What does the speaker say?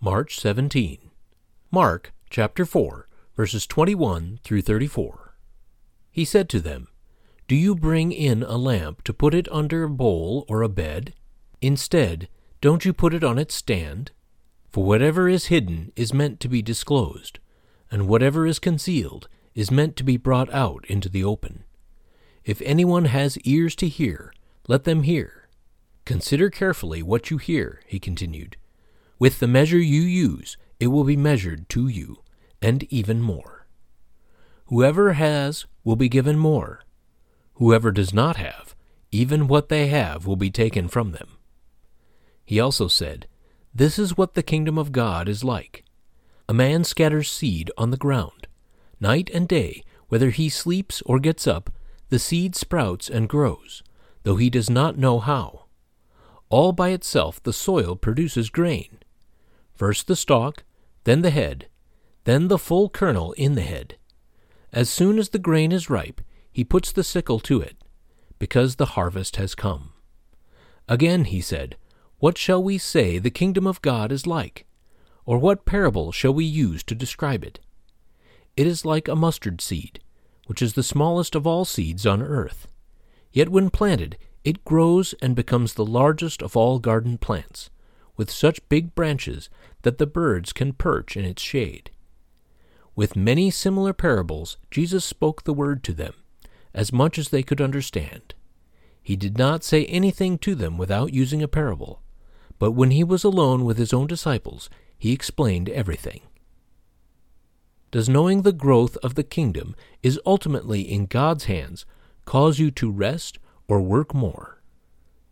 March 17. Mark chapter 4, verses 21 through 34. He said to them, Do you bring in a lamp to put it under a bowl or a bed? Instead, don't you put it on its stand? For whatever is hidden is meant to be disclosed, and whatever is concealed is meant to be brought out into the open. If anyone has ears to hear, let them hear. Consider carefully what you hear, he continued. With the measure you use, it will be measured to you, and even more. Whoever has will be given more. Whoever does not have, even what they have will be taken from them. He also said, This is what the kingdom of God is like. A man scatters seed on the ground. Night and day, whether he sleeps or gets up, the seed sprouts and grows, though he does not know how. All by itself the soil produces grain first the stalk, then the head, then the full kernel in the head. As soon as the grain is ripe, he puts the sickle to it, because the harvest has come. Again he said, What shall we say the kingdom of God is like? Or what parable shall we use to describe it? It is like a mustard seed, which is the smallest of all seeds on earth. Yet when planted, it grows and becomes the largest of all garden plants with such big branches that the birds can perch in its shade. With many similar parables, Jesus spoke the word to them, as much as they could understand. He did not say anything to them without using a parable, but when he was alone with his own disciples, he explained everything. Does knowing the growth of the kingdom is ultimately in God's hands cause you to rest or work more?